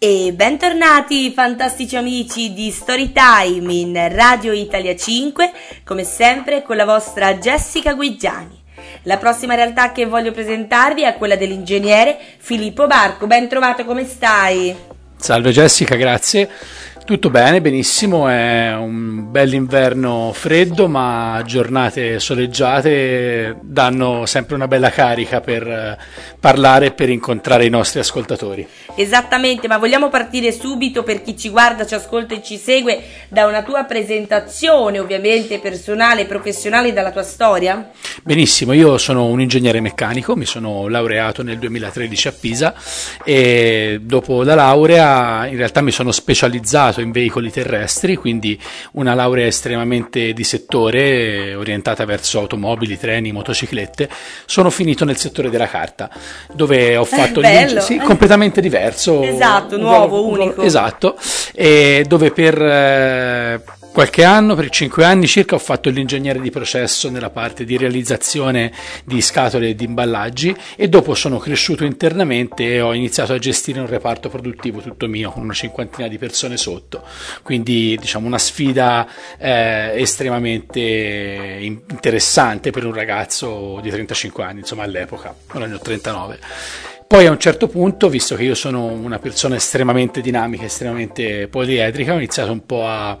E bentornati fantastici amici di Storytime in Radio Italia 5, come sempre con la vostra Jessica Guigiani. La prossima realtà che voglio presentarvi è quella dell'ingegnere Filippo Barco. Ben trovato, come stai? Salve Jessica, grazie. Tutto bene, benissimo, è un bell'inverno freddo, ma giornate soleggiate danno sempre una bella carica per eh, parlare e per incontrare i nostri ascoltatori. Esattamente, ma vogliamo partire subito per chi ci guarda, ci ascolta e ci segue da una tua presentazione, ovviamente personale e professionale dalla tua storia? Benissimo, io sono un ingegnere meccanico, mi sono laureato nel 2013 a Pisa e dopo la laurea in realtà mi sono specializzato in veicoli terrestri, quindi una laurea estremamente di settore, orientata verso automobili, treni, motociclette. Sono finito nel settore della carta, dove ho fatto bello. sì, completamente diverso. Esatto, nuovo, unico. Esatto, e dove per eh, qualche anno, per cinque anni circa, ho fatto l'ingegnere di processo nella parte di realizzazione di scatole e di imballaggi e dopo sono cresciuto internamente e ho iniziato a gestire un reparto produttivo tutto mio con una cinquantina di persone sotto. Quindi diciamo una sfida eh, estremamente interessante per un ragazzo di 35 anni, insomma all'epoca, ora ne ho 39. Poi a un certo punto, visto che io sono una persona estremamente dinamica, estremamente poliedrica, ho iniziato un po' a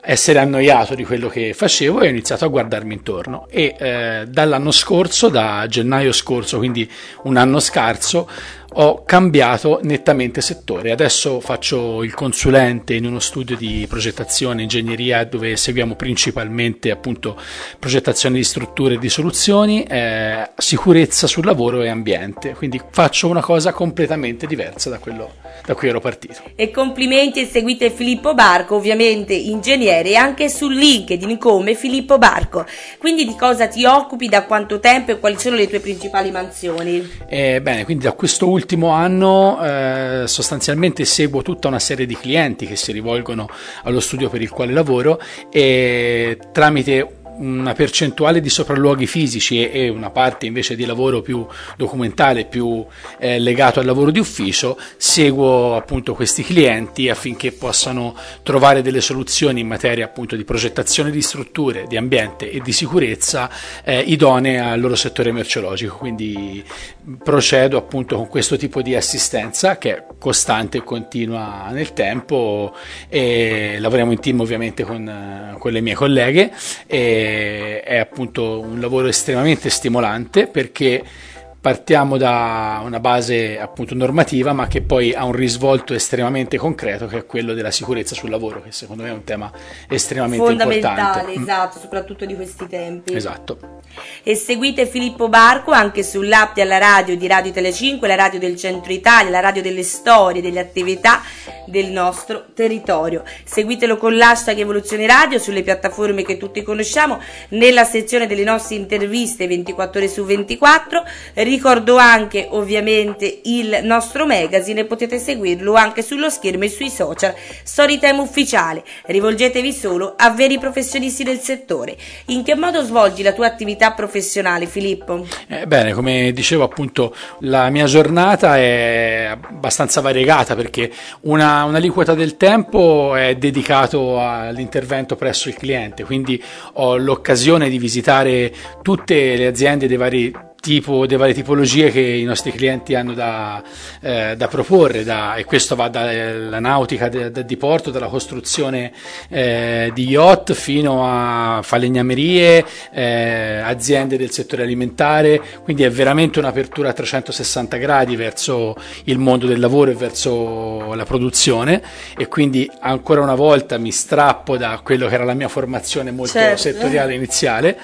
essere annoiato di quello che facevo e ho iniziato a guardarmi intorno. E eh, dall'anno scorso, da gennaio scorso, quindi un anno scarso, ho cambiato nettamente settore. Adesso faccio il consulente in uno studio di progettazione e ingegneria dove seguiamo principalmente appunto progettazione di strutture e di soluzioni, eh, sicurezza sul lavoro e ambiente. Quindi faccio una cosa completamente diversa da quello da cui ero partito. E complimenti e seguite Filippo Barco, ovviamente ingegnere, e anche su LinkedIn come Filippo Barco. Quindi di cosa ti occupi, da quanto tempo e quali sono le tue principali mansioni? Eh, bene, quindi da questo ultimo anno eh, sostanzialmente seguo tutta una serie di clienti che si rivolgono allo studio per il quale lavoro e tramite una percentuale di sopralluoghi fisici e, e, una parte invece di lavoro più documentale, più eh, legato al lavoro di ufficio, seguo appunto questi clienti affinché possano trovare delle soluzioni in materia appunto di progettazione di strutture, di ambiente e di sicurezza eh, idonee al loro settore merceologico. Quindi procedo appunto con questo tipo di assistenza che è costante e continua nel tempo e lavoriamo in team ovviamente con, con le mie colleghe. E, è appunto un lavoro estremamente stimolante perché partiamo da una base appunto normativa ma che poi ha un risvolto estremamente concreto che è quello della sicurezza sul lavoro che secondo me è un tema estremamente fondamentale importante. esatto soprattutto di questi tempi. Esatto. E seguite Filippo Barco anche sull'app della radio di Radio Tele 5 la radio del centro Italia la radio delle storie delle attività del nostro territorio. Seguitelo con l'hashtag Evoluzione Radio sulle piattaforme che tutti conosciamo nella sezione delle nostre interviste 24 ore su 24 Ricordo anche ovviamente il nostro magazine, potete seguirlo anche sullo schermo e sui social. Storytime ufficiale, rivolgetevi solo a veri professionisti del settore. In che modo svolgi la tua attività professionale Filippo? Eh, bene, come dicevo appunto la mia giornata è abbastanza variegata perché una, un'aliquota del tempo è dedicato all'intervento presso il cliente, quindi ho l'occasione di visitare tutte le aziende dei vari tipo, delle varie tipologie che i nostri clienti hanno da, eh, da proporre da, e questo va dalla nautica da, da diporto, dalla costruzione eh, di yacht fino a falegnamerie, eh, aziende del settore alimentare, quindi è veramente un'apertura a 360 gradi verso il mondo del lavoro e verso la produzione. E quindi ancora una volta mi strappo da quello che era la mia formazione molto certo. settoriale iniziale,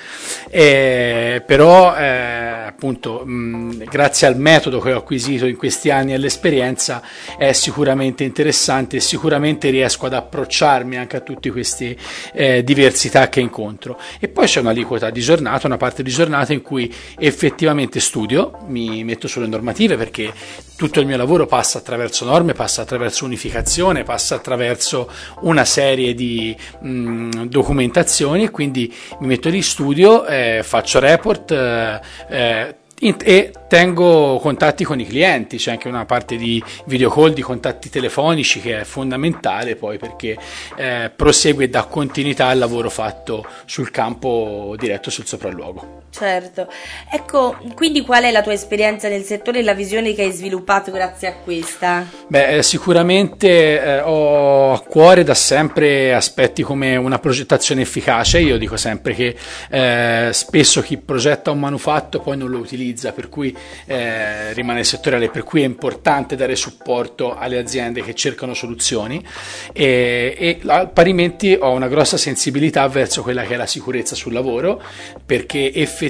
eh, però eh, appunto mh, grazie al metodo che ho acquisito in questi anni e all'esperienza è sicuramente interessante e sicuramente riesco ad approcciarmi anche a tutte queste eh, diversità che incontro. E poi c'è un'aliquota di giornata una parte di giornata in cui effettivamente studio mi metto sulle normative perché tutto il mio lavoro passa attraverso norme, passa attraverso unificazione, passa attraverso una serie di mh, documentazioni e quindi mi metto di studio, eh, faccio report, eh, eh e tengo contatti con i clienti, c'è anche una parte di video call, di contatti telefonici che è fondamentale poi perché eh, prosegue e dà continuità al lavoro fatto sul campo diretto sul sopralluogo. Certo, ecco, quindi qual è la tua esperienza nel settore e la visione che hai sviluppato grazie a questa? Beh, eh, sicuramente eh, ho a cuore da sempre aspetti come una progettazione efficace, io dico sempre che eh, spesso chi progetta un manufatto poi non lo utilizza, per cui eh, rimane settoriale, per cui è importante dare supporto alle aziende che cercano soluzioni. E, e parimenti ho una grossa sensibilità verso quella che è la sicurezza sul lavoro perché effettivamente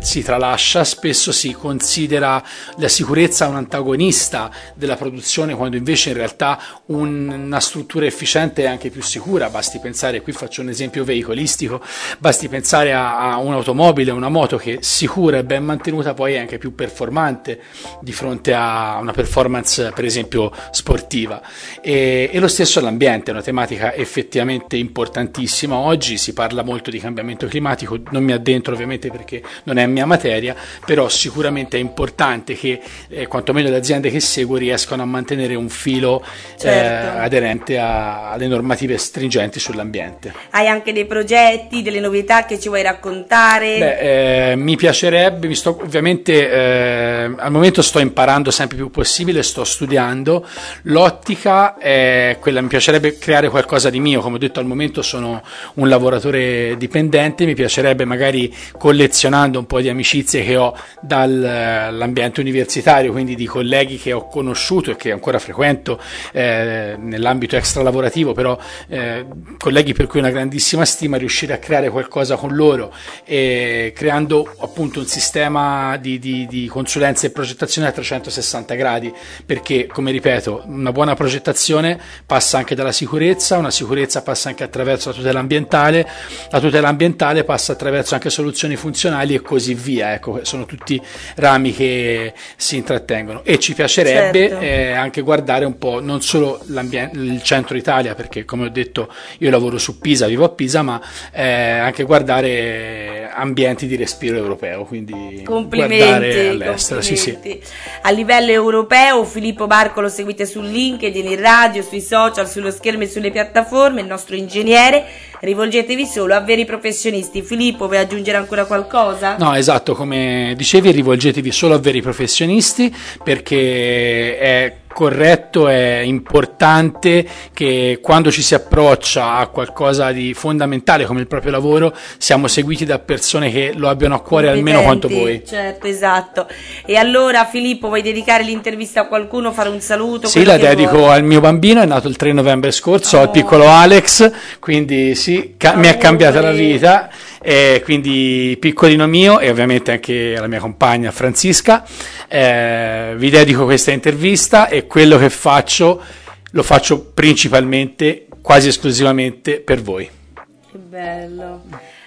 si tralascia, spesso si considera la sicurezza un antagonista della produzione quando invece in realtà un, una struttura efficiente è anche più sicura, basti pensare, qui faccio un esempio veicolistico, basti pensare a, a un'automobile, una moto che sicura e ben mantenuta poi è anche più performante di fronte a una performance per esempio sportiva. E, e lo stesso all'ambiente, è una tematica effettivamente importantissima, oggi si parla molto di cambiamento climatico, non mi addentro ovviamente perché non è mia materia, però sicuramente è importante che eh, quantomeno le aziende che seguo riescano a mantenere un filo certo. eh, aderente a, alle normative stringenti sull'ambiente. Hai anche dei progetti, delle novità che ci vuoi raccontare? Beh, eh, mi piacerebbe, mi sto ovviamente eh, eh, al momento sto imparando sempre più possibile, sto studiando. L'ottica è quella, mi piacerebbe creare qualcosa di mio, come ho detto al momento sono un lavoratore dipendente, mi piacerebbe magari collezionando un po' di amicizie che ho dall'ambiente universitario, quindi di colleghi che ho conosciuto e che ancora frequento eh, nell'ambito extralavorativo, però eh, colleghi per cui una grandissima stima, riuscire a creare qualcosa con loro e creando appunto un sistema di, di, di consulenza e progettazione a 360 gradi, perché come ripeto, una buona progettazione passa anche dalla sicurezza, una sicurezza passa anche attraverso la tutela ambientale, la tutela ambientale passa attraverso anche soluzioni funzionali e così via, ecco, sono tutti rami che si intrattengono e ci piacerebbe certo. eh, anche guardare un po' non solo il centro Italia, perché come ho detto io lavoro su Pisa, vivo a Pisa, ma eh, anche guardare ambienti di respiro europeo, quindi guardare all'estero. Sì, sì. A livello europeo, Filippo Barco lo seguite su LinkedIn, in radio, sui social, sullo schermo e sulle piattaforme, il nostro ingegnere. Rivolgetevi solo a veri professionisti. Filippo, vuoi aggiungere ancora qualcosa? No, esatto, come dicevi, rivolgetevi solo a veri professionisti perché è corretto, è importante che quando ci si approccia a qualcosa di fondamentale come il proprio lavoro siamo seguiti da persone che lo abbiano a cuore almeno quanto voi. Certo, esatto. E allora Filippo vuoi dedicare l'intervista a qualcuno, fare un saluto? Sì, la dedico vuoi? al mio bambino, è nato il 3 novembre scorso, oh. al piccolo Alex, quindi sì, ca- mi ha cambiata la vita eh, quindi piccolino mio e ovviamente anche alla mia compagna Francisca, eh, vi dedico questa intervista e quello che faccio lo faccio principalmente, quasi esclusivamente per voi. Che bello.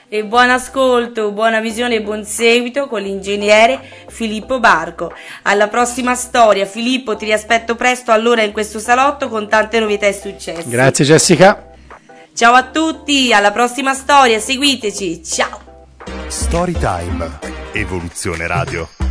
E buon ascolto, buona visione e buon seguito con l'ingegnere Filippo Barco. Alla prossima storia. Filippo, ti riaspetto presto allora in questo salotto con tante novità e successi. Grazie Jessica. Ciao a tutti, alla prossima storia, seguiteci, ciao! Storytime, Evoluzione Radio.